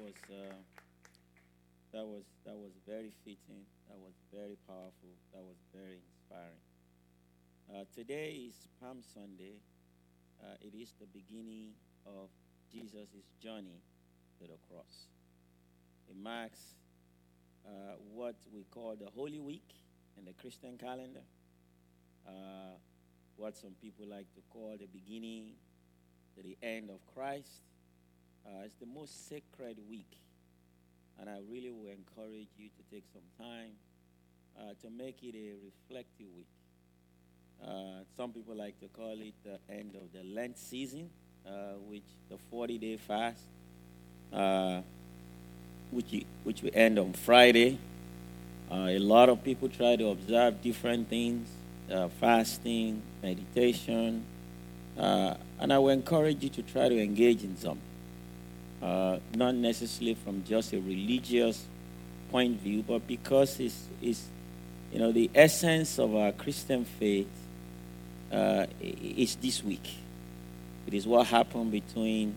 was uh, that was that was very fitting. That was very powerful. That was very inspiring. Uh, today is Palm Sunday. Uh, it is the beginning of Jesus' journey to the cross. It marks uh, what we call the Holy Week in the Christian calendar. Uh, what some people like to call the beginning to the end of Christ. Uh, it's the most sacred week, and I really will encourage you to take some time uh, to make it a reflective week. Uh, some people like to call it the end of the Lent season, uh, which the 40 day fast, uh, which, which will end on Friday. Uh, a lot of people try to observe different things fasting, meditation, and I will encourage you to try to engage in something uh, not necessarily from just a religious point of view, but because it's, it's you know, the essence of our Christian faith uh, is this week. It is what happened between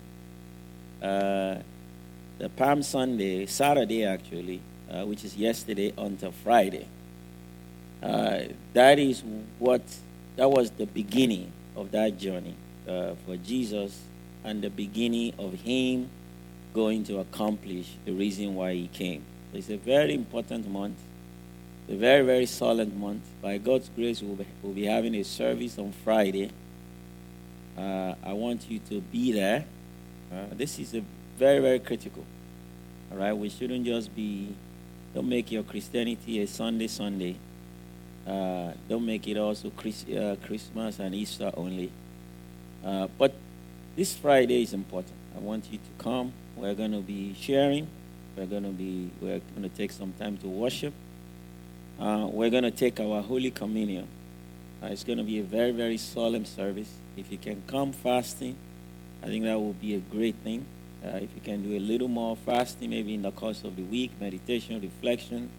uh, the Palm Sunday, Saturday actually, uh, which is yesterday, until Friday. Uh, that is what, that was the beginning of that journey uh, for Jesus and the beginning of Him going to accomplish the reason why he came. It's a very important month, a very, very solemn month. By God's grace, we'll be, we'll be having a service on Friday. Uh, I want you to be there. Uh, this is a very, very critical. All right, we shouldn't just be. Don't make your Christianity a Sunday Sunday. Uh, don't make it also Chris, uh, Christmas and Easter only. Uh, but this Friday is important. I want you to come. We're going to be sharing. We're going to be. We're going to take some time to worship. Uh, we're going to take our Holy Communion. Uh, it's going to be a very, very solemn service. If you can come fasting, I think that will be a great thing. Uh, if you can do a little more fasting, maybe in the course of the week, meditation, reflection,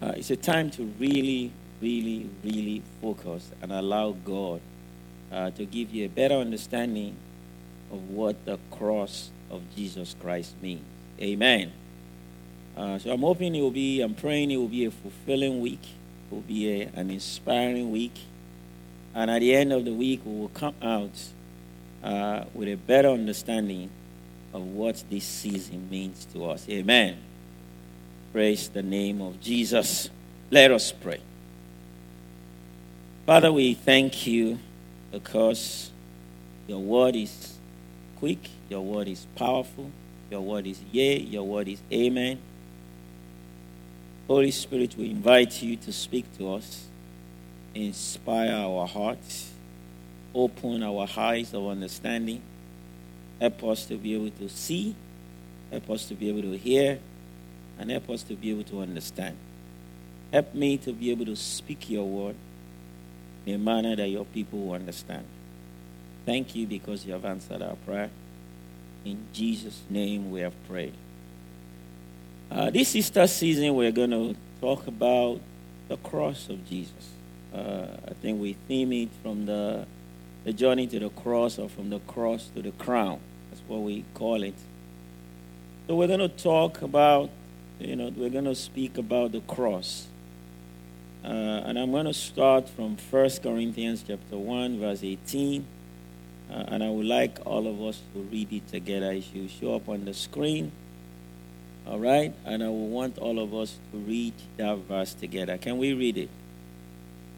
uh, it's a time to really, really, really focus and allow God uh, to give you a better understanding of what the cross of Jesus Christ means. Amen. Uh, so I'm hoping it will be, I'm praying it will be a fulfilling week, it will be a, an inspiring week. And at the end of the week, we will come out uh, with a better understanding of what this season means to us. Amen. Praise the name of Jesus. Let us pray. Father, we thank you because your word is quick, your word is powerful, your word is yea, your word is amen. Holy Spirit, we invite you to speak to us, inspire our hearts, open our eyes of understanding, help us to be able to see, help us to be able to hear, and help us to be able to understand. Help me to be able to speak your word in a manner that your people will understand. Thank you because you have answered our prayer. In Jesus' name we have prayed. Uh, this Easter season, we're going to talk about the cross of Jesus. Uh, I think we theme it from the, the journey to the cross or from the cross to the crown. That's what we call it. So we're going to talk about, you know, we're going to speak about the cross. Uh, and I'm going to start from 1 Corinthians chapter 1, verse 18 uh, and I would like all of us to read it together. It should show up on the screen. All right? And I will want all of us to read that verse together. Can we read it?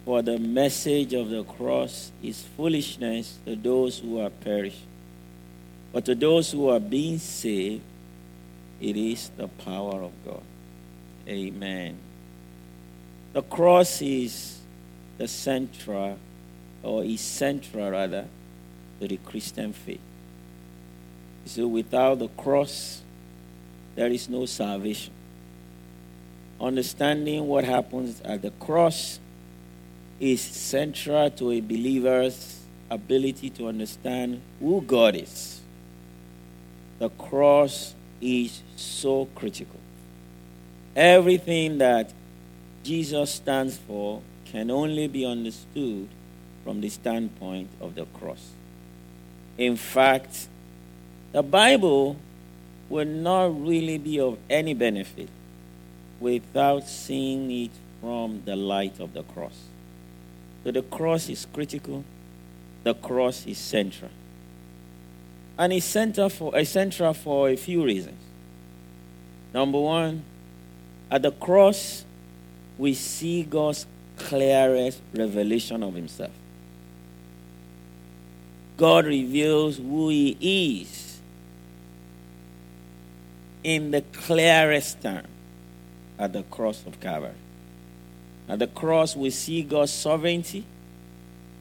For the message of the cross is foolishness to those who are perishing. But to those who are being saved, it is the power of God. Amen. The cross is the central, or is central rather, to the Christian faith. So without the cross, there is no salvation. Understanding what happens at the cross is central to a believer's ability to understand who God is. The cross is so critical. Everything that Jesus stands for can only be understood from the standpoint of the cross. In fact, the Bible will not really be of any benefit without seeing it from the light of the cross. So the cross is critical, the cross is central. And it's central for, it's central for a few reasons. Number one, at the cross, we see God's clearest revelation of Himself. God reveals who He is in the clearest term at the cross of Calvary. At the cross, we see God's sovereignty.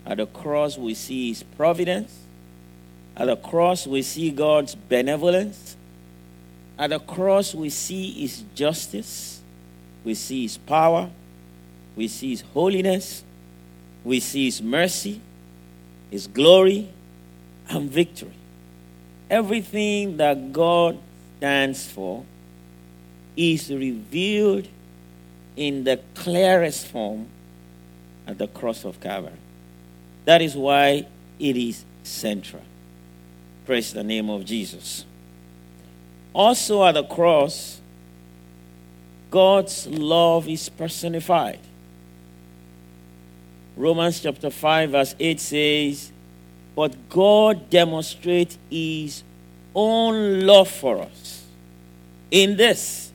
At the cross, we see His providence. At the cross, we see God's benevolence. At the cross, we see His justice. We see His power. We see His holiness. We see His mercy, His glory, and victory. Everything that God stands for is revealed in the clearest form at the cross of Calvary. That is why it is central. Praise the name of Jesus. Also at the cross, God's love is personified. Romans chapter 5, verse 8 says, But God demonstrates his own love for us in this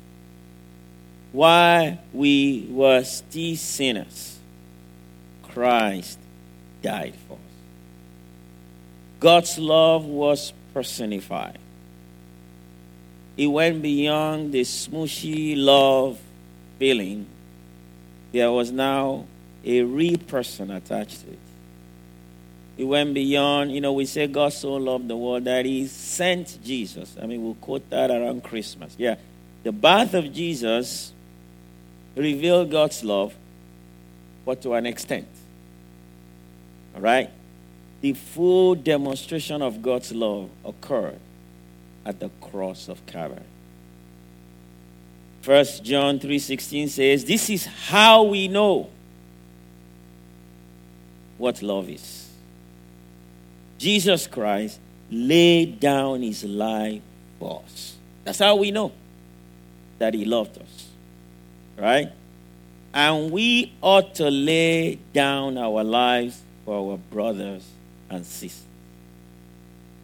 while we were still sinners, Christ died for us. God's love was personified. It went beyond the smushy love feeling. There was now a real person attached to it. It went beyond, you know, we say God so loved the world that he sent Jesus. I mean, we'll quote that around Christmas. Yeah. The birth of Jesus revealed God's love, but to an extent. All right? The full demonstration of God's love occurred at the cross of Calvary. First John 3:16 says, "This is how we know what love is. Jesus Christ laid down his life for us. That's how we know that he loved us right? And we ought to lay down our lives for our brothers and sisters.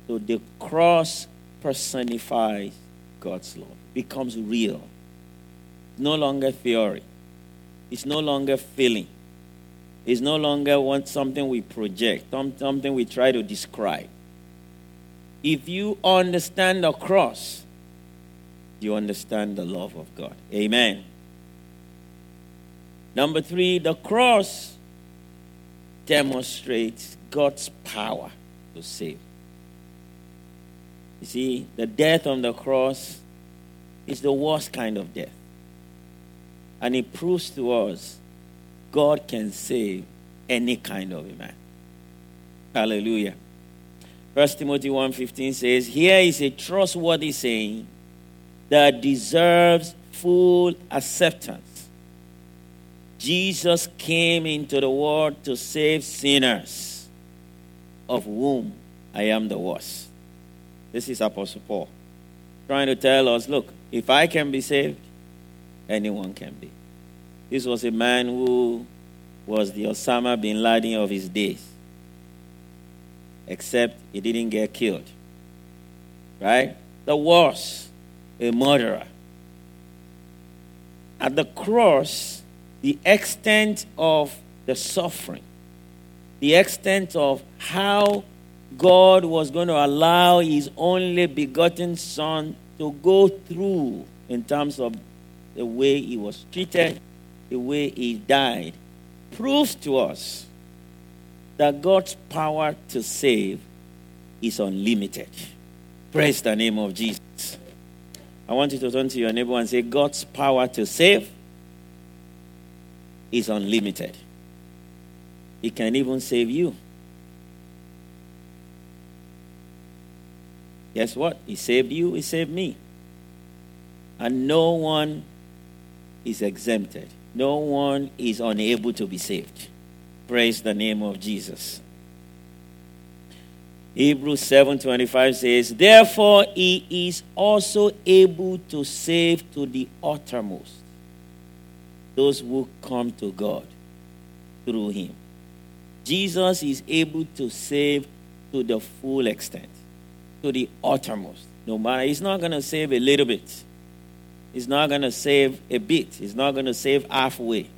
So the cross personifies God's love, becomes real. No longer theory. It's no longer feeling. It's no longer what something we project, something we try to describe. If you understand the cross, you understand the love of God. Amen. Number three, the cross demonstrates God's power to save. You see, the death on the cross is the worst kind of death. And it proves to us God can save any kind of a man. Hallelujah. First Timothy 1:15 says, "Here is a trustworthy saying that deserves full acceptance. Jesus came into the world to save sinners, of whom I am the worst. This is Apostle Paul trying to tell us look, if I can be saved, anyone can be. This was a man who was the Osama bin Laden of his days, except he didn't get killed. Right? The worst, a murderer. At the cross, the extent of the suffering, the extent of how God was going to allow his only begotten son to go through in terms of the way he was treated, the way he died, proves to us that God's power to save is unlimited. Praise the name of Jesus. I want you to turn to your neighbor and say, God's power to save is unlimited. He can even save you. Guess what? He saved you, He saved me. And no one is exempted, no one is unable to be saved. Praise the name of Jesus. Hebrews 7:25 says, "Therefore he is also able to save to the uttermost those who come to God through him." Jesus is able to save to the full extent, to the uttermost. No matter, he's not going to save a little bit. He's not going to save a bit. He's not going to save halfway.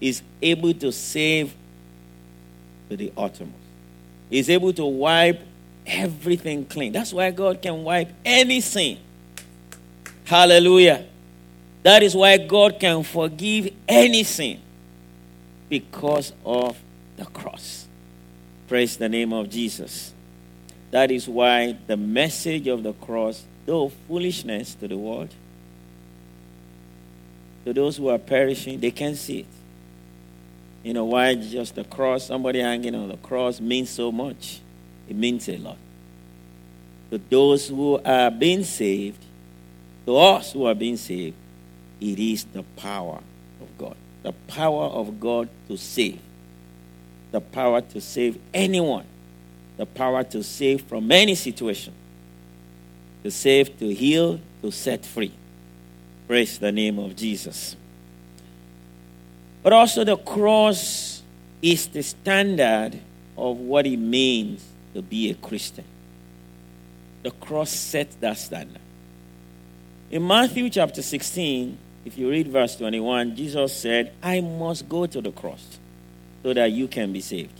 He's able to save to the uttermost. He's able to wipe everything clean. That's why God can wipe any sin. Hallelujah. That is why God can forgive any sin because of the cross. Praise the name of Jesus. That is why the message of the cross, though foolishness to the world, to those who are perishing, they can't see it. You know why just the cross, somebody hanging on the cross means so much. It means a lot. To those who are being saved, to us who are being saved, it is the power of God. The power of God to save. The power to save anyone. The power to save from any situation. To save, to heal, to set free. Praise the name of Jesus. But also, the cross is the standard of what it means to be a Christian. The cross sets that standard. In Matthew chapter 16, if you read verse 21, Jesus said, I must go to the cross so that you can be saved.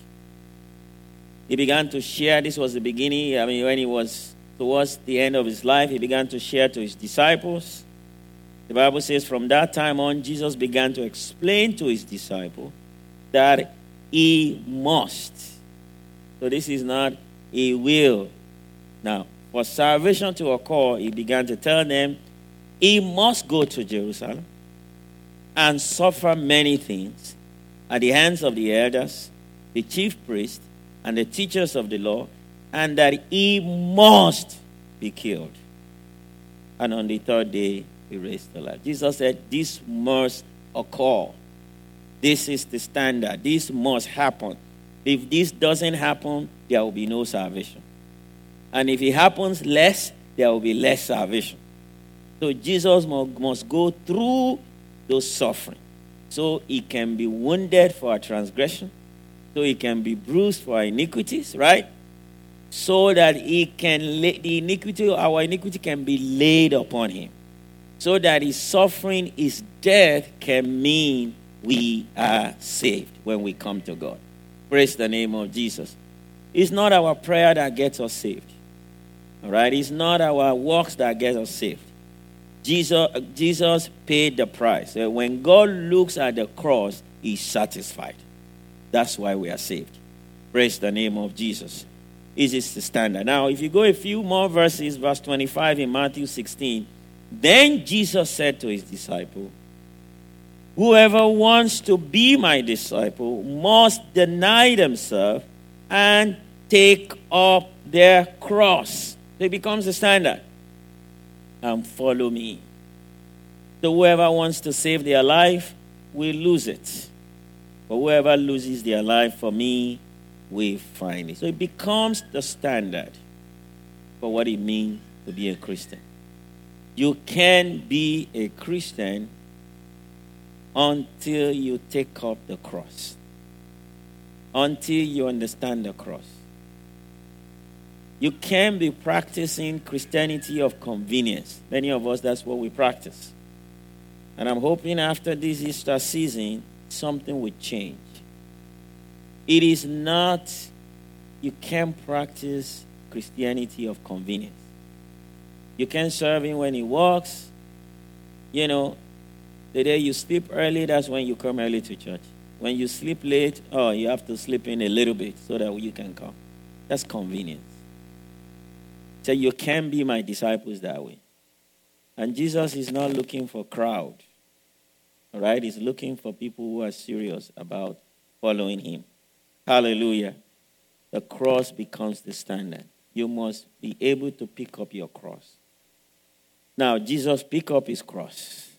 He began to share, this was the beginning, I mean, when he was towards the end of his life, he began to share to his disciples the Bible says from that time on, Jesus began to explain to his disciple that he must. So this is not a will. Now, for salvation to occur, he began to tell them he must go to Jerusalem and suffer many things at the hands of the elders, the chief priests, and the teachers of the law, and that he must be killed. And on the third day, erase the life. Jesus said, This must occur. This is the standard. This must happen. If this doesn't happen, there will be no salvation. And if it happens less, there will be less salvation. So Jesus must go through those suffering. So he can be wounded for our transgression. So he can be bruised for our iniquities, right? So that he can lay, the iniquity, our iniquity can be laid upon him so that his suffering, his death can mean we are saved when we come to God. Praise the name of Jesus. It's not our prayer that gets us saved. All right? It's not our works that get us saved. Jesus, Jesus paid the price. When God looks at the cross, he's satisfied. That's why we are saved. Praise the name of Jesus. Is the standard. Now, if you go a few more verses, verse 25 in Matthew 16, then Jesus said to his disciple, Whoever wants to be my disciple must deny themselves and take up their cross. It becomes a standard. And follow me. So whoever wants to save their life will lose it. But whoever loses their life for me will find it. So it becomes the standard for what it means to be a Christian. You can be a Christian until you take up the cross, until you understand the cross. You can be practicing Christianity of convenience. Many of us, that's what we practice. And I'm hoping after this Easter season, something will change. It is not, you can practice Christianity of convenience. You can serve him when he walks. You know, the day you sleep early, that's when you come early to church. When you sleep late, oh, you have to sleep in a little bit so that you can come. That's convenience. So you can be my disciples that way. And Jesus is not looking for crowd. All right? He's looking for people who are serious about following him. Hallelujah. The cross becomes the standard. You must be able to pick up your cross. Now, Jesus picked up his cross.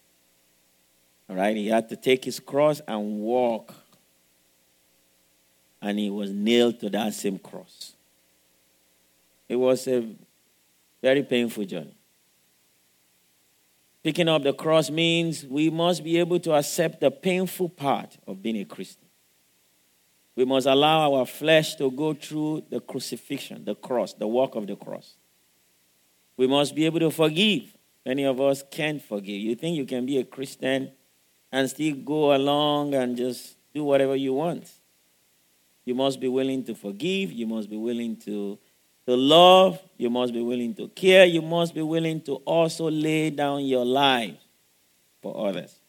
All right, he had to take his cross and walk. And he was nailed to that same cross. It was a very painful journey. Picking up the cross means we must be able to accept the painful part of being a Christian. We must allow our flesh to go through the crucifixion, the cross, the walk of the cross. We must be able to forgive. Many of us can't forgive. You think you can be a Christian and still go along and just do whatever you want. You must be willing to forgive. You must be willing to, to love. You must be willing to care. You must be willing to also lay down your life for others.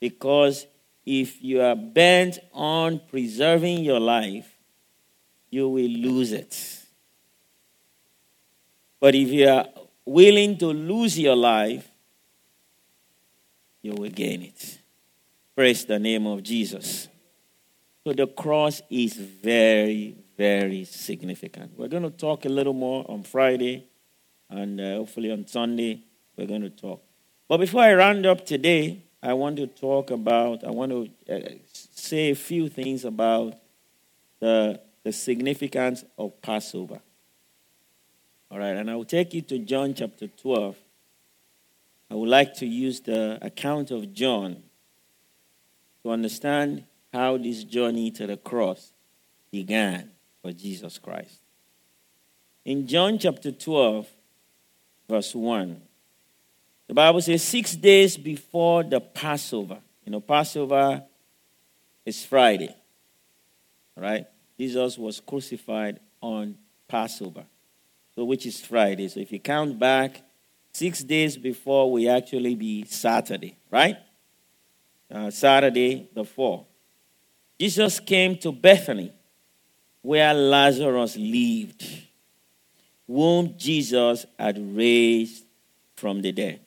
Because if you are bent on preserving your life, you will lose it. But if you are willing to lose your life, you will gain it. Praise the name of Jesus. So the cross is very, very significant. We're going to talk a little more on Friday, and uh, hopefully on Sunday, we're going to talk. But before I round up today, I want to talk about, I want to uh, say a few things about the, the significance of Passover. All right, and I will take you to John chapter 12. I would like to use the account of John to understand how this journey to the cross began for Jesus Christ. In John chapter 12, verse 1, the Bible says, six days before the Passover, you know, Passover is Friday, right? Jesus was crucified on Passover, so which is Friday. So if you count back, six days before we actually be Saturday, right? Uh, Saturday the 4th. Jesus came to Bethany, where Lazarus lived, whom Jesus had raised from the dead.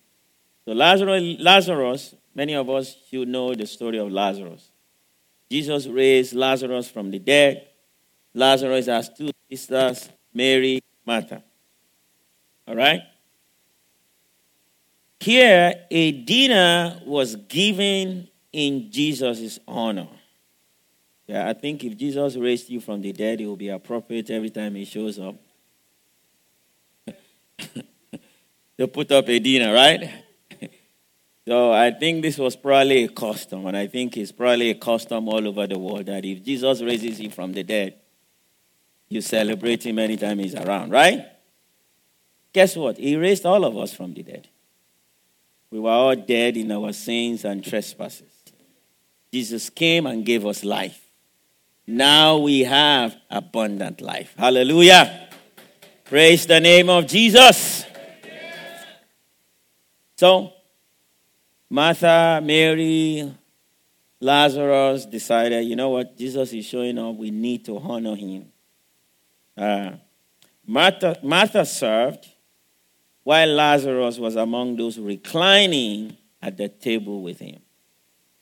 So, Lazarus, Lazarus, many of us should know the story of Lazarus. Jesus raised Lazarus from the dead. Lazarus has two sisters, Mary, Martha. All right? Here, a dinner was given in Jesus' honor. Yeah, I think if Jesus raised you from the dead, it will be appropriate every time he shows up to put up a dinner, right? so I think this was probably a custom, and I think it's probably a custom all over the world that if Jesus raises you from the dead, you celebrate him anytime he's around, right? Guess what? He raised all of us from the dead. We were all dead in our sins and trespasses. Jesus came and gave us life. Now we have abundant life. Hallelujah. Praise the name of Jesus. So, Martha, Mary, Lazarus decided, you know what, Jesus is showing up, we need to honor him. Uh, Martha, Martha served while Lazarus was among those reclining at the table with him.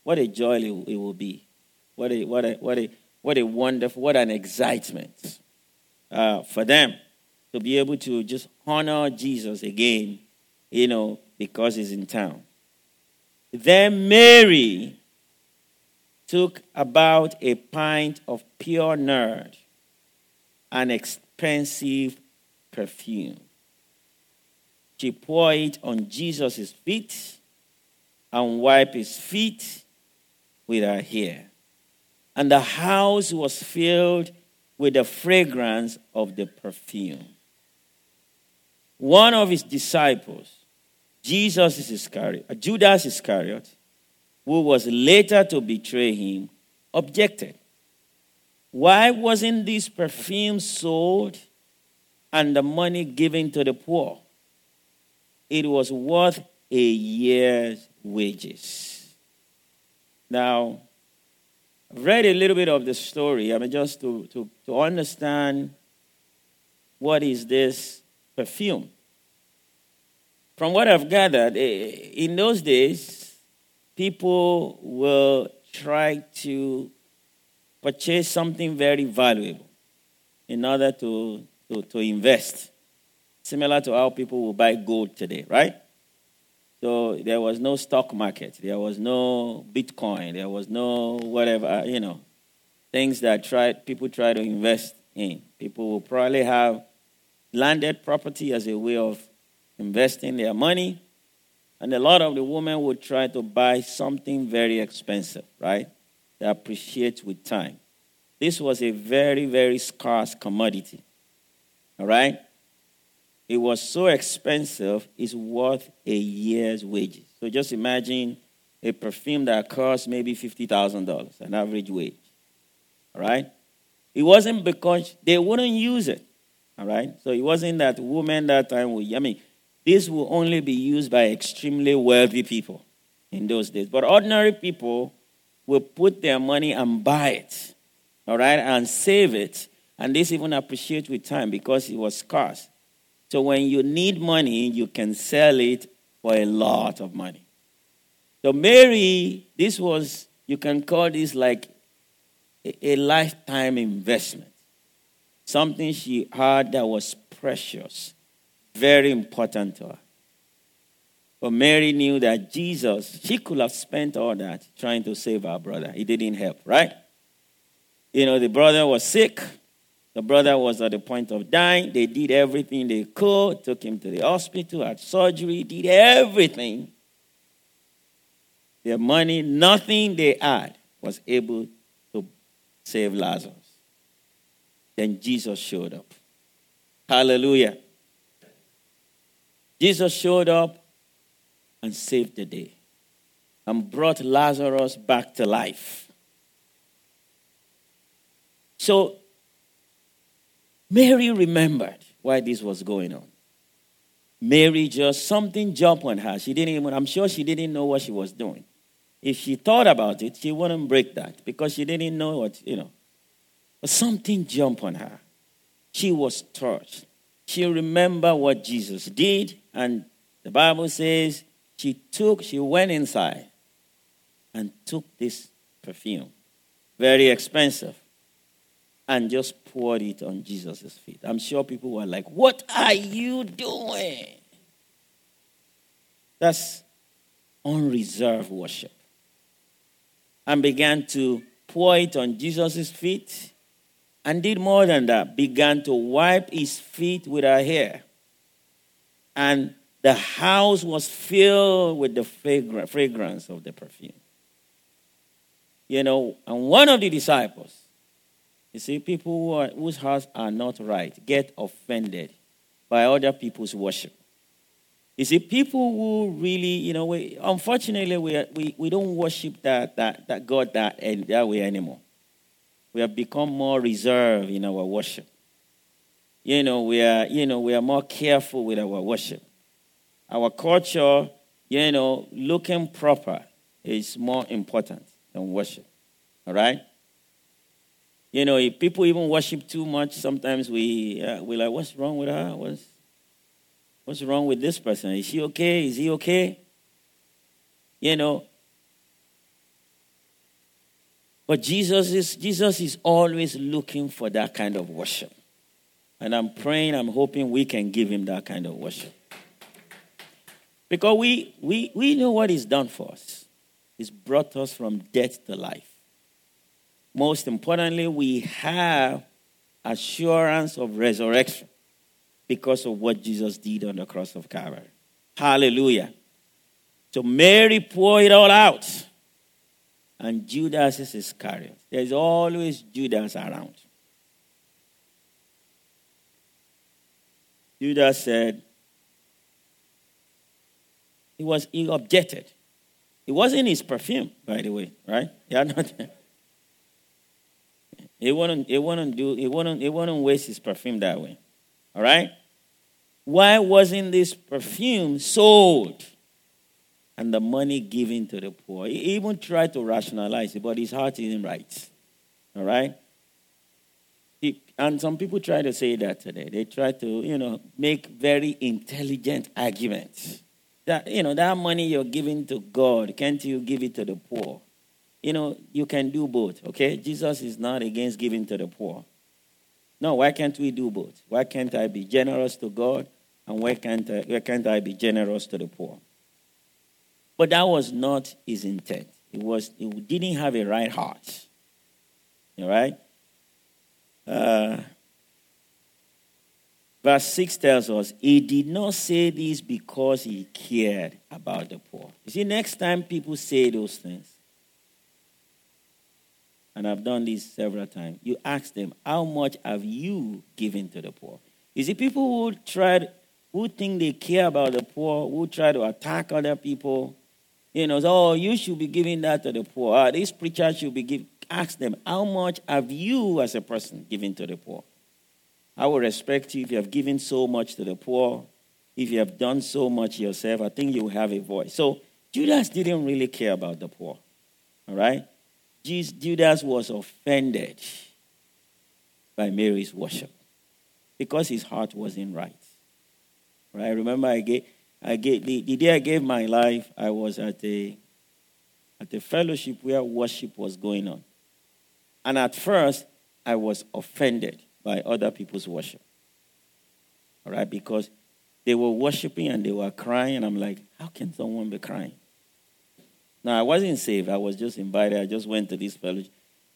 What a joy it will be. What a, what a, what a, what a wonderful, what an excitement uh, for them to be able to just honor Jesus again, you know, because he's in town. Then Mary took about a pint of pure nard, an expensive perfume. She poured it on Jesus' feet and wiped his feet with her hair and the house was filled with the fragrance of the perfume. One of his disciples, Jesus Iscariot, uh, Judas Iscariot, who was later to betray him, objected. Why wasn't this perfume sold and the money given to the poor? It was worth a year's wages. Now, I've read a little bit of the story, I mean, just to, to, to understand what is this perfume. From what I've gathered, eh, in those days, people will try to purchase something very valuable in order to, to, to invest. Similar to how people will buy gold today, right? So there was no stock market, there was no Bitcoin, there was no whatever, uh, you know, things that try, people try to invest in. People will probably have landed property as a way of investing their money. And a lot of the women would try to buy something very expensive, right? That appreciate with time. This was a very, very scarce commodity. All right? It was so expensive, it's worth a year's wages. So just imagine a perfume that costs maybe $50,000, an average wage. All right? It wasn't because they wouldn't use it. All right? So it wasn't that women that time would, I mean, this will only be used by extremely wealthy people in those days. But ordinary people will put their money and buy it, all right, and save it. And this even appreciate with time because it was scarce. So when you need money, you can sell it for a lot of money. So Mary, this was, you can call this like a, a lifetime investment. Something she had that was precious, very important to her. But Mary knew that Jesus, she could have spent all that trying to save her brother. It didn't help, right? You know, the brother was sick. The brother was at the point of dying. They did everything they could, took him to the hospital, had surgery, did everything. Their money, nothing they had was able to save Lazarus. Then Jesus showed up. Hallelujah. Jesus showed up and saved the day and brought Lazarus back to life. So Mary remembered why this was going on. Mary just something jumped on her. She didn't even, I'm sure she didn't know what she was doing. If she thought about it, she wouldn't break that because she didn't know what, you know. But something jumped on her. She was touched. She remembered what Jesus did, and the Bible says she took, she went inside and took this perfume, very expensive, and just poured it on Jesus' feet. I'm sure people were like, What are you doing? That's unreserved worship and began to pour it on Jesus' feet and did more than that, began to wipe his feet with her hair. And the house was filled with the fragrance of the perfume. You know, and one of the disciples, you see, people who are, whose hearts are not right get offended by other people's worship. You see, people who really, you know, we, unfortunately, we, we, we don't worship that, that, that God that, that way anymore. We have become more reserved in our worship. You know, we are, you know, we are more careful with our worship. Our culture, you know, looking proper is more important than worship. All right? You know, if people even worship too much, sometimes we, uh, we're like, what's wrong with her? What's, What's wrong with this person? Is she okay? Is he okay? You know. But Jesus is Jesus is always looking for that kind of worship. And I'm praying, I'm hoping we can give him that kind of worship. Because we we, we know what he's done for us. He's brought us from death to life. Most importantly, we have assurance of resurrection because of what Jesus did on the cross of Calvary. Hallelujah. So Mary poured it all out. And Judas is Iscariot. There's always Judas around. Judas said, he was he objected. It wasn't his perfume, by the way, right? Yeah, not. he wouldn't. He wouldn't do. He wouldn't. He wouldn't waste his perfume that way. All right? Why wasn't this perfume sold and the money given to the poor? He even tried to rationalize it, but his heart isn't right. All right? He, and some people try to say that today. They try to, you know, make very intelligent arguments. That, you know, that money you're giving to God, can't you give it to the poor? You know, you can do both, okay? Jesus is not against giving to the poor. No, why can't we do both? Why can't I be generous to God and why can't I, why can't I be generous to the poor? But that was not his intent. It was he didn't have a right heart. All right. Uh, Verse 6 tells us, He did not say this because He cared about the poor. You see, next time people say those things, and I've done this several times, you ask them, How much have you given to the poor? You see, people who try, who think they care about the poor, who try to attack other people, you know, oh, you should be giving that to the poor. Ah, this preacher should be giving. Ask them, how much have you as a person given to the poor? I will respect you if you have given so much to the poor. If you have done so much yourself, I think you have a voice. So Judas didn't really care about the poor. All right? Judas was offended by Mary's worship because his heart wasn't right. Right? Remember, I gave, I gave the, the day I gave my life, I was at a at a fellowship where worship was going on. And at first, I was offended by other people's worship. All right, because they were worshiping and they were crying, and I'm like, how can someone be crying? Now, I wasn't saved. I was just invited. I just went to this fellowship.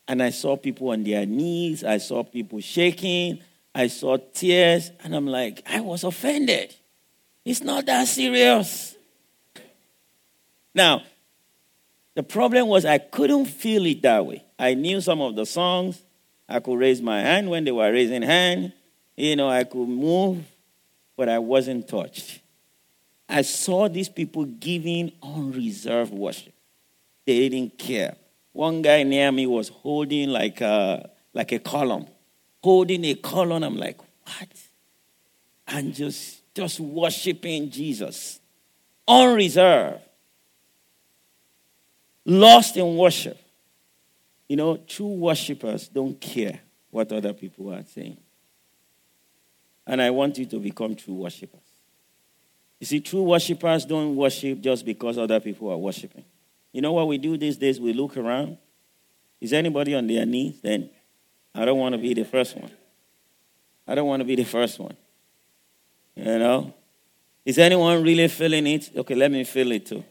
And I saw people on their knees. I saw people shaking. I saw tears. And I'm like, I was offended. It's not that serious. Now, the problem was I couldn't feel it that way. I knew some of the songs. I could raise my hand when they were raising hand. You know, I could move, but I wasn't touched. I saw these people giving unreserved worship. They didn't care. One guy near me was holding like a, like a column, holding a column. I'm like, what? And just, just worshiping Jesus. Unreserved. Lost in worship. You know, true worshippers don't care what other people are saying. And I want you to become true worshippers. You see, true worshippers don't worship just because other people are worshiping. You know what we do these days? We look around. Is anybody on their knees? Then I don't want to be the first one. I don't want to be the first one. You know? Is anyone really feeling it? Okay, let me feel it too.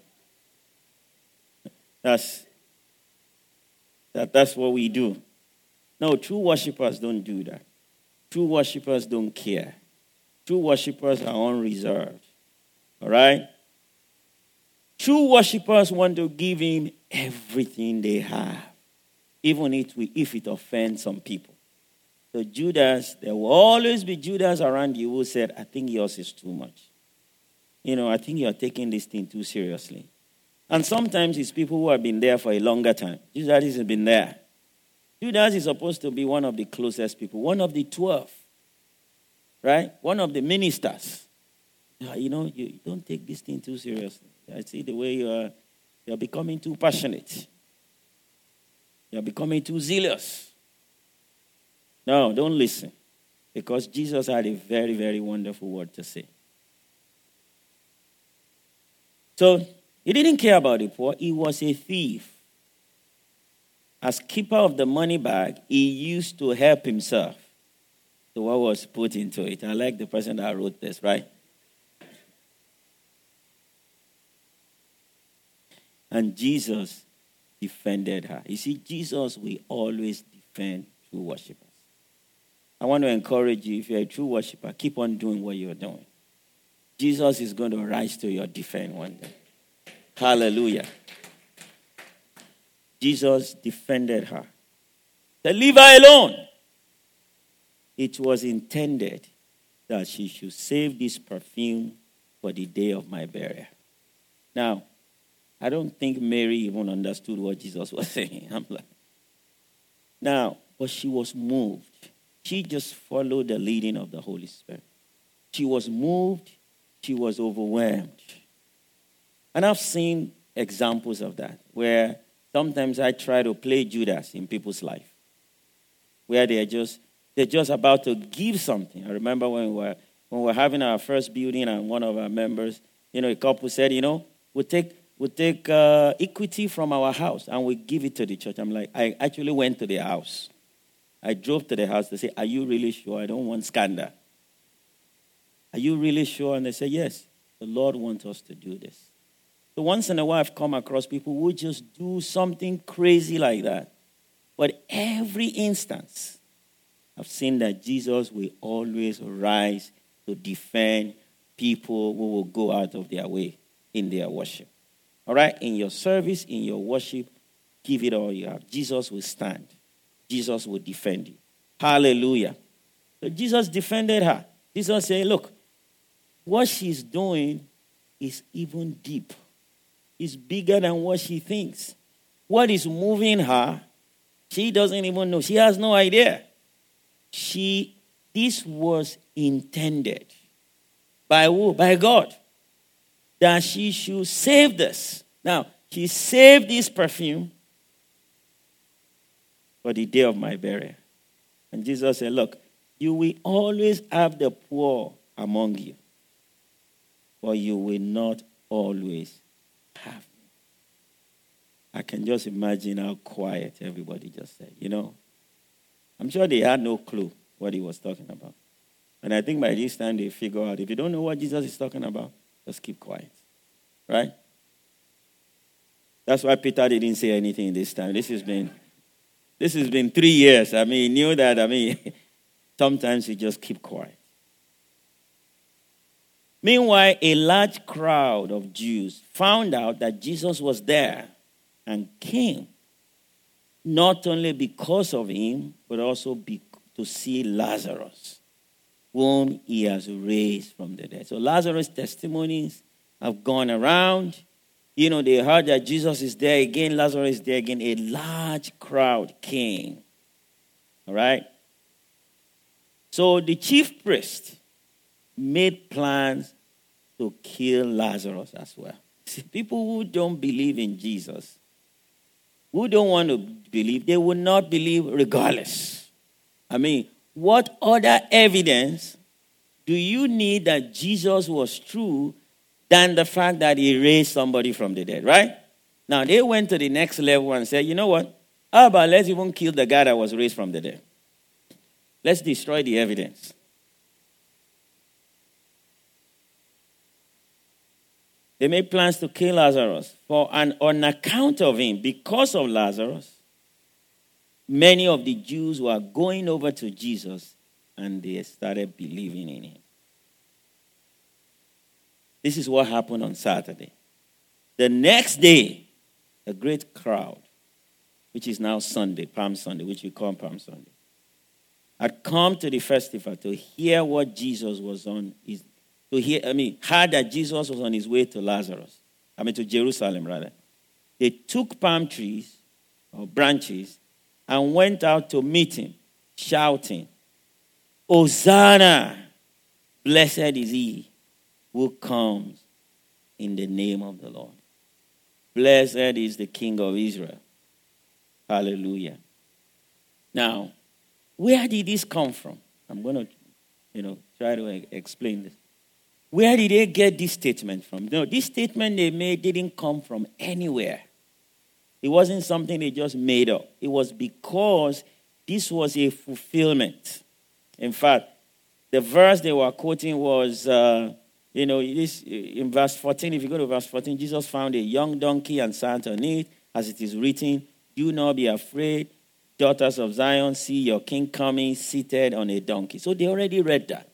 That's that that's what we do. No, true worshippers don't do that. True worshippers don't care. True worshippers are unreserved. All right? True worshippers want to give him everything they have, even if, it offends some people. So, Judas, there will always be Judas around you who said, I think yours is too much. You know, I think you're taking this thing too seriously. And sometimes it's people who have been there for a longer time. Judas has been there. Judas is supposed to be one of the closest people, one of the 12, right? One of the ministers. Ah, you know, you don't take this thing too seriously. I see the way you are, you're becoming too passionate. You're becoming too zealous. No, don't listen. Because Jesus had a very, very wonderful word to say. So he didn't care about the poor, he was a thief. As keeper of the money bag, he used to help himself. So, what was put into it? I like the person that wrote this, right? And Jesus defended her. You see, Jesus will always defend true worshippers. I want to encourage you, if you're a true worshiper, keep on doing what you're doing. Jesus is going to rise to your defense one day. Hallelujah. Jesus defended her. Said, Leave her alone. It was intended that she should save this perfume for the day of my burial. Now, I don't think Mary even understood what Jesus was saying. I'm like, now, but she was moved. She just followed the leading of the Holy Spirit. She was moved. She was overwhelmed. And I've seen examples of that where sometimes I try to play Judas in people's life, where they're just they're just about to give something. I remember when we were when we were having our first building, and one of our members, you know, a couple said, you know, we'll take we take uh, equity from our house and we give it to the church. I'm like, I actually went to the house. I drove to the house. They say, Are you really sure? I don't want scandal. Are you really sure? And they say, Yes, the Lord wants us to do this. So once in a while, I've come across people who just do something crazy like that. But every instance, I've seen that Jesus will always rise to defend people who will go out of their way in their worship. All right? In your service, in your worship, give it all you have. Jesus will stand, Jesus will defend you. Hallelujah. So Jesus defended her. Jesus said, Look, what she's doing is even deep, it's bigger than what she thinks. What is moving her, she doesn't even know. She has no idea. She, this was intended by who? By God. That she should save this. Now, she saved this perfume for the day of my burial. And Jesus said, Look, you will always have the poor among you, but you will not always have. I can just imagine how quiet everybody just said. You know, I'm sure they had no clue what he was talking about. And I think by this time they figure out if you don't know what Jesus is talking about, just keep quiet. Right? That's why Peter didn't say anything this time. This has been this has been three years. I mean, he knew that. I mean, sometimes you just keep quiet. Meanwhile, a large crowd of Jews found out that Jesus was there and came, not only because of him, but also to see Lazarus, whom he has raised from the dead. So Lazarus' testimonies have gone around. You know, they heard that Jesus is there again, Lazarus is there again. A large crowd came. All right? So the chief priest made plans to kill Lazarus as well. See, people who don't believe in Jesus, who don't want to believe, they will not believe regardless. I mean, what other evidence do you need that Jesus was true than the fact that he raised somebody from the dead, right? Now, they went to the next level and said, you know what? How about let's even kill the guy that was raised from the dead? Let's destroy the evidence. They made plans to kill Lazarus. For and on account of him, because of Lazarus, many of the Jews were going over to Jesus and they started believing in him. This is what happened on Saturday. The next day, a great crowd, which is now Sunday, Palm Sunday, which we call Palm Sunday, had come to the festival to hear what Jesus was on his to hear, I mean, heard that Jesus was on his way to Lazarus. I mean to Jerusalem rather. They took palm trees or branches and went out to meet him, shouting, Hosanna! Blessed is he who comes in the name of the Lord. Blessed is the King of Israel. Hallelujah. Now, where did this come from? I'm going to, you know, try to explain this. Where did they get this statement from? No, this statement they made didn't come from anywhere. It wasn't something they just made up. It was because this was a fulfillment. In fact, the verse they were quoting was uh, you know, this, in verse 14, if you go to verse 14, Jesus found a young donkey and sat on it, as it is written, Do not be afraid, daughters of Zion, see your king coming seated on a donkey. So they already read that.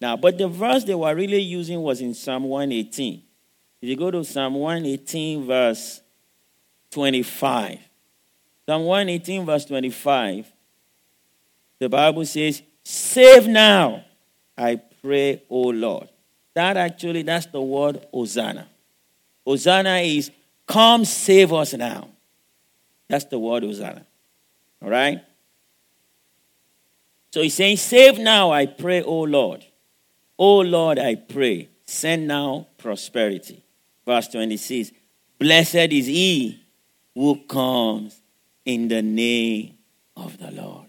Now, but the verse they were really using was in Psalm 118. If you go to Psalm 118, verse 25, Psalm 118, verse 25, the Bible says, Save now, I pray, O Lord. That actually, that's the word Hosanna. Hosanna is come save us now. That's the word Hosanna. All right? So he's saying, Save now, I pray, O Lord. O Lord, I pray, send now prosperity. Verse 26 Blessed is he who comes in the name of the Lord.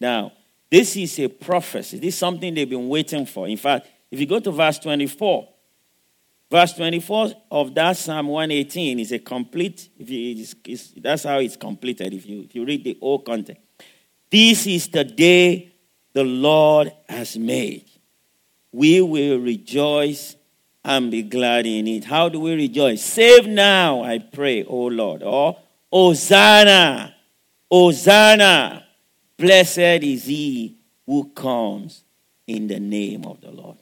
Now, this is a prophecy. This is something they've been waiting for. In fact, if you go to verse 24, verse 24 of that Psalm 118 is a complete, if you, it's, it's, that's how it's completed if you, if you read the whole content. This is the day the Lord has made. We will rejoice and be glad in it. How do we rejoice? Save now, I pray, O Lord. Or Hosanna, Hosanna. Blessed is he who comes in the name of the Lord.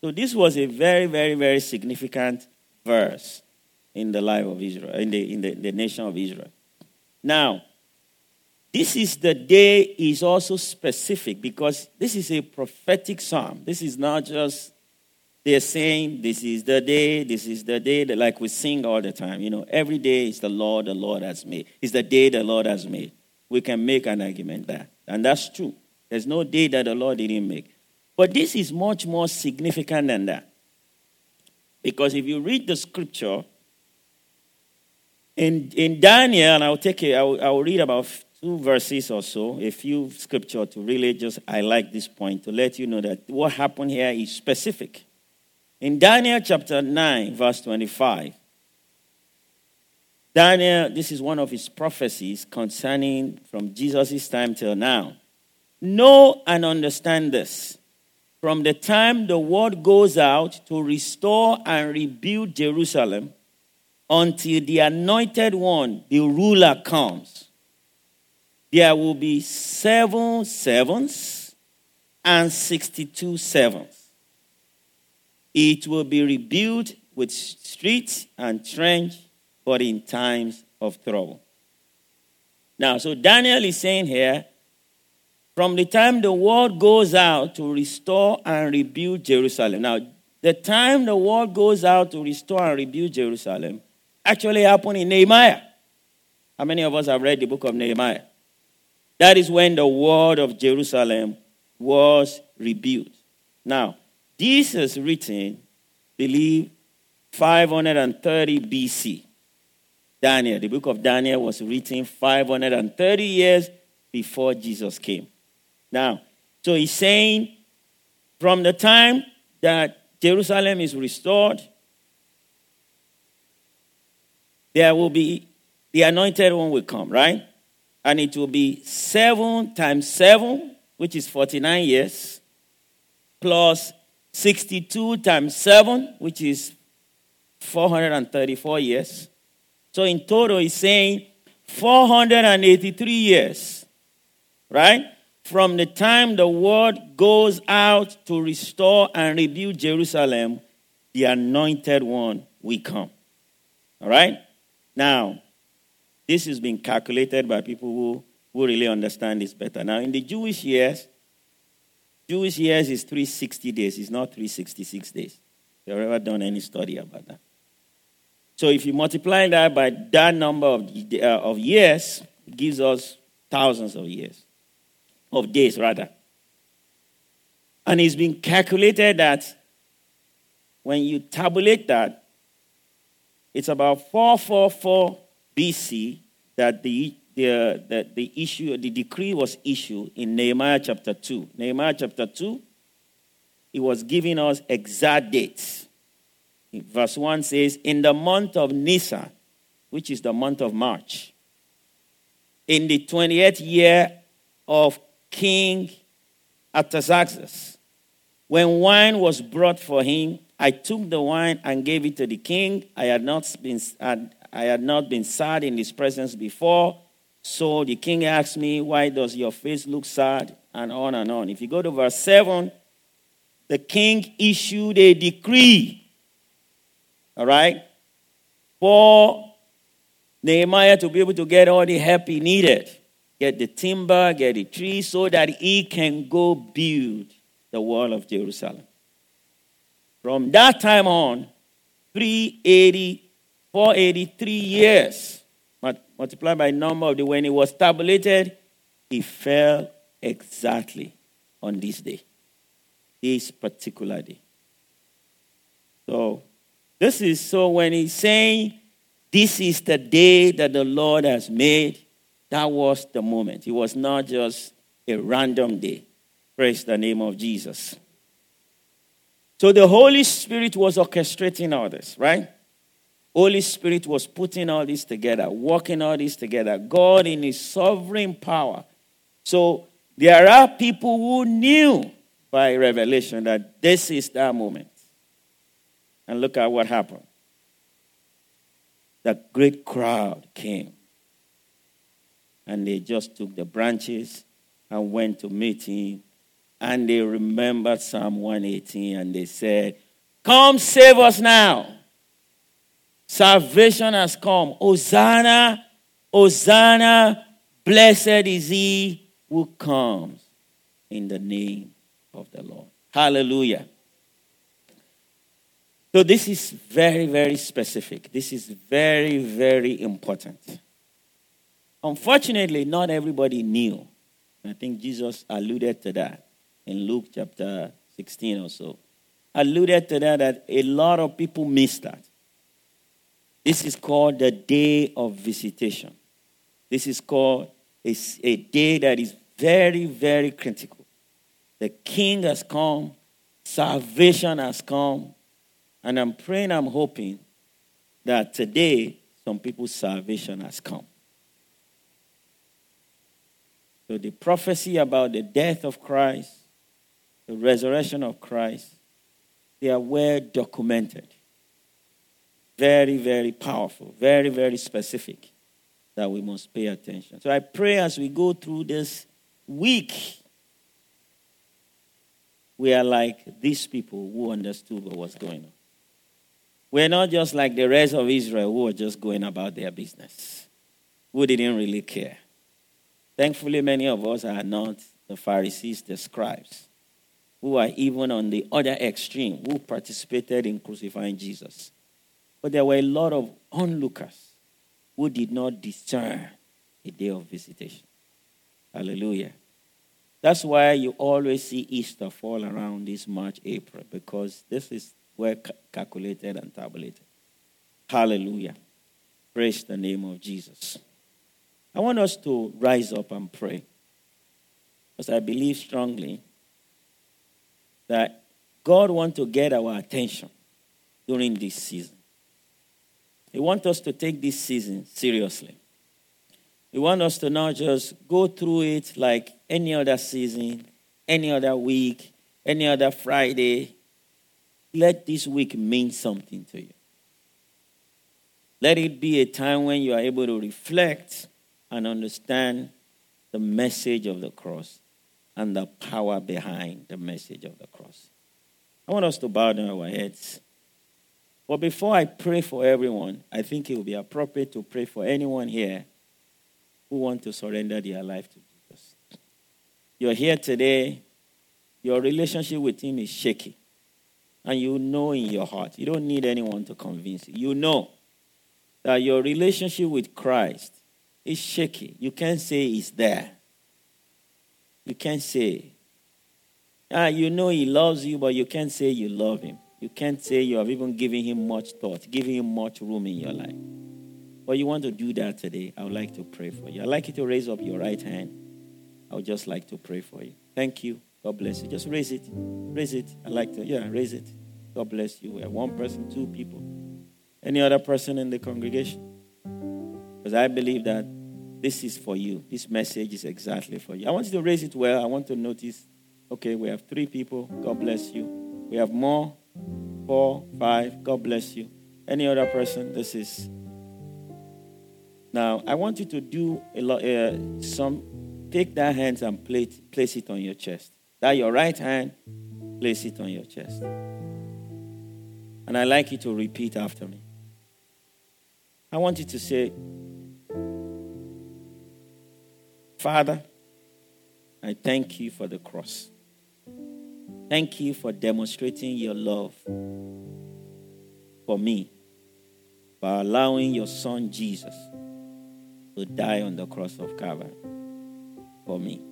So this was a very, very, very significant verse in the life of Israel, in the, in the, the nation of Israel. Now, this is the day is also specific because this is a prophetic psalm. This is not just they're saying this is the day, this is the day that like we sing all the time. You know, every day is the Lord the Lord has made. It's the day the Lord has made. We can make an argument that. And that's true. There's no day that the Lord didn't make. But this is much more significant than that. Because if you read the scripture, in, in Daniel, and I'll take it, I'll, I'll read about two verses or so, a few scripture to really just I like this point to let you know that what happened here is specific. In Daniel chapter 9, verse 25, Daniel, this is one of his prophecies concerning from Jesus' time till now. Know and understand this. From the time the word goes out to restore and rebuild Jerusalem until the anointed one, the ruler, comes, there will be seven sevens and 62 sevens. It will be rebuilt with streets and trench but in times of trouble. Now, so Daniel is saying here, from the time the word goes out to restore and rebuild Jerusalem. Now, the time the word goes out to restore and rebuild Jerusalem actually happened in Nehemiah. How many of us have read the book of Nehemiah? That is when the word of Jerusalem was rebuilt. Now, this is written, believe, 530 BC. Daniel. The book of Daniel was written 530 years before Jesus came. Now, so he's saying from the time that Jerusalem is restored, there will be the anointed one will come, right? And it will be seven times seven, which is 49 years, plus 62 times seven, which is 434 years, so in total, he's saying 483 years, right? From the time the word goes out to restore and rebuild Jerusalem, the anointed one will come. All right? Now, this has been calculated by people who, who really understand this better. Now, in the Jewish years, Jewish years is 360 days, it's not 366 days. Have you ever done any study about that? So if you multiply that by that number of, uh, of years, it gives us thousands of years, of days rather. And it's been calculated that when you tabulate that, it's about 444 BC that the, the, the, the issue, the decree was issued in Nehemiah chapter 2. Nehemiah chapter 2, it was giving us exact dates. Verse 1 says, In the month of Nisan, which is the month of March, in the 28th year of King Artaxerxes, when wine was brought for him, I took the wine and gave it to the king. I had not been, I had not been sad in his presence before. So the king asked me, Why does your face look sad? And on and on. If you go to verse 7, the king issued a decree all right? For Nehemiah to be able to get all the help he needed, get the timber, get the trees, so that he can go build the wall of Jerusalem. From that time on, 380, 483 years, multiplied by number of the when it was tabulated, he fell exactly on this day, this particular day. So this is so when he's saying, This is the day that the Lord has made, that was the moment. It was not just a random day. Praise the name of Jesus. So the Holy Spirit was orchestrating all this, right? Holy Spirit was putting all this together, working all this together. God in His sovereign power. So there are people who knew by revelation that this is that moment. And look at what happened. The great crowd came. And they just took the branches and went to meet him and they remembered Psalm 118 and they said, Come save us now. Salvation has come. Hosanna, Hosanna, blessed is he who comes in the name of the Lord. Hallelujah. So, this is very, very specific. This is very, very important. Unfortunately, not everybody knew. I think Jesus alluded to that in Luke chapter 16 or so. Alluded to that, that a lot of people missed that. This is called the day of visitation. This is called a, a day that is very, very critical. The king has come, salvation has come, and I'm praying, I'm hoping that today some people's salvation has come. So the prophecy about the death of Christ, the resurrection of Christ, they are well documented. Very, very powerful, very, very specific that we must pay attention. So I pray as we go through this week, we are like these people who understood what was going on. We're not just like the rest of Israel who were just going about their business, who didn't really care. Thankfully, many of us are not the Pharisees, the scribes, who are even on the other extreme, who participated in crucifying Jesus. But there were a lot of onlookers who did not discern a day of visitation. Hallelujah. That's why you always see Easter fall around this March, April, because this is well calculated and tabulated. Hallelujah. Praise the name of Jesus. I want us to rise up and pray. Because I believe strongly that God wants to get our attention during this season. He wants us to take this season seriously. He wants us to not just go through it like any other season, any other week, any other Friday, let this week mean something to you. Let it be a time when you are able to reflect and understand the message of the cross and the power behind the message of the cross. I want us to bow down our heads. But before I pray for everyone, I think it would be appropriate to pray for anyone here who want to surrender their life to Jesus. You're here today, your relationship with him is shaky. And you know in your heart, you don't need anyone to convince you. You know that your relationship with Christ is shaky. You can't say it's there. You can't say. Ah, you know he loves you, but you can't say you love him. You can't say you have even given him much thought, giving him much room in your life. But you want to do that today, I would like to pray for you. I'd like you to raise up your right hand. I would just like to pray for you. Thank you. God bless you. Just raise it. Raise it. I'd like to, yeah, raise it. God bless you. We have one person, two people. Any other person in the congregation? Because I believe that this is for you. This message is exactly for you. I want you to raise it well. I want to notice okay, we have three people. God bless you. We have more. Four, five. God bless you. Any other person? This is. Now, I want you to do a lot, uh, some, take that hand and place, place it on your chest. That your right hand, place it on your chest. And I like you to repeat after me. I want you to say, Father, I thank you for the cross. Thank you for demonstrating your love for me by allowing your son Jesus to die on the cross of Calvary for me.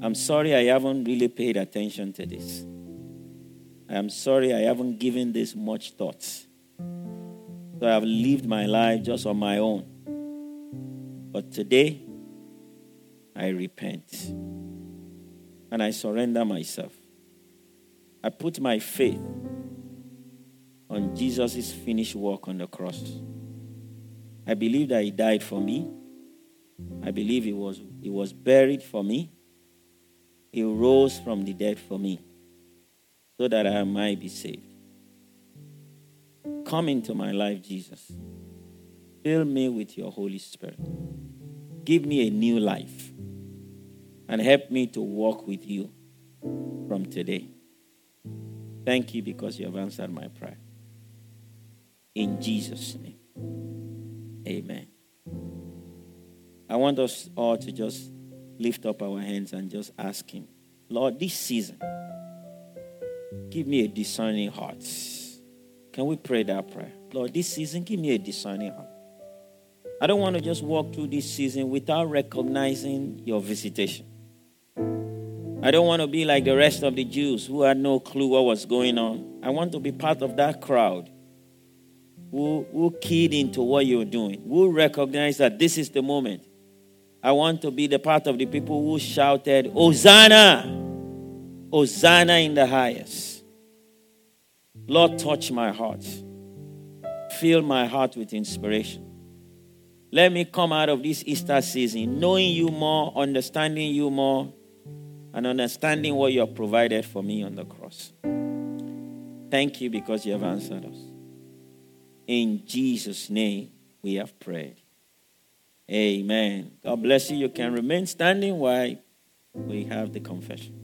I'm sorry I haven't really paid attention to this. I'm sorry I haven't given this much thought. So I've lived my life just on my own. But today, I repent and I surrender myself. I put my faith on Jesus' finished work on the cross. I believe that He died for me. I believe He was, he was buried for me. He rose from the dead for me so that I might be saved. Come into my life, Jesus. Fill me with your Holy Spirit. Give me a new life and help me to walk with you from today. Thank you because you have answered my prayer. In Jesus' name. Amen. I want us all to just lift up our hands and just ask Him, Lord, this season, give me a discerning heart. Can we pray that prayer? Lord, this season, give me a discerning heart. I don't want to just walk through this season without recognizing your visitation. I don't mm. want to be like the rest of the Jews who had no clue what was going on. I want to be part of that crowd who, who keyed into what you're doing, who recognize that this is the moment. I want to be the part of the people who shouted, Hosanna! Hosanna in the highest. Lord, touch my heart. Fill my heart with inspiration. Let me come out of this Easter season knowing you more, understanding you more, and understanding what you have provided for me on the cross. Thank you because you have answered us. In Jesus' name, we have prayed. Amen. God bless you. You can remain standing while we have the confession.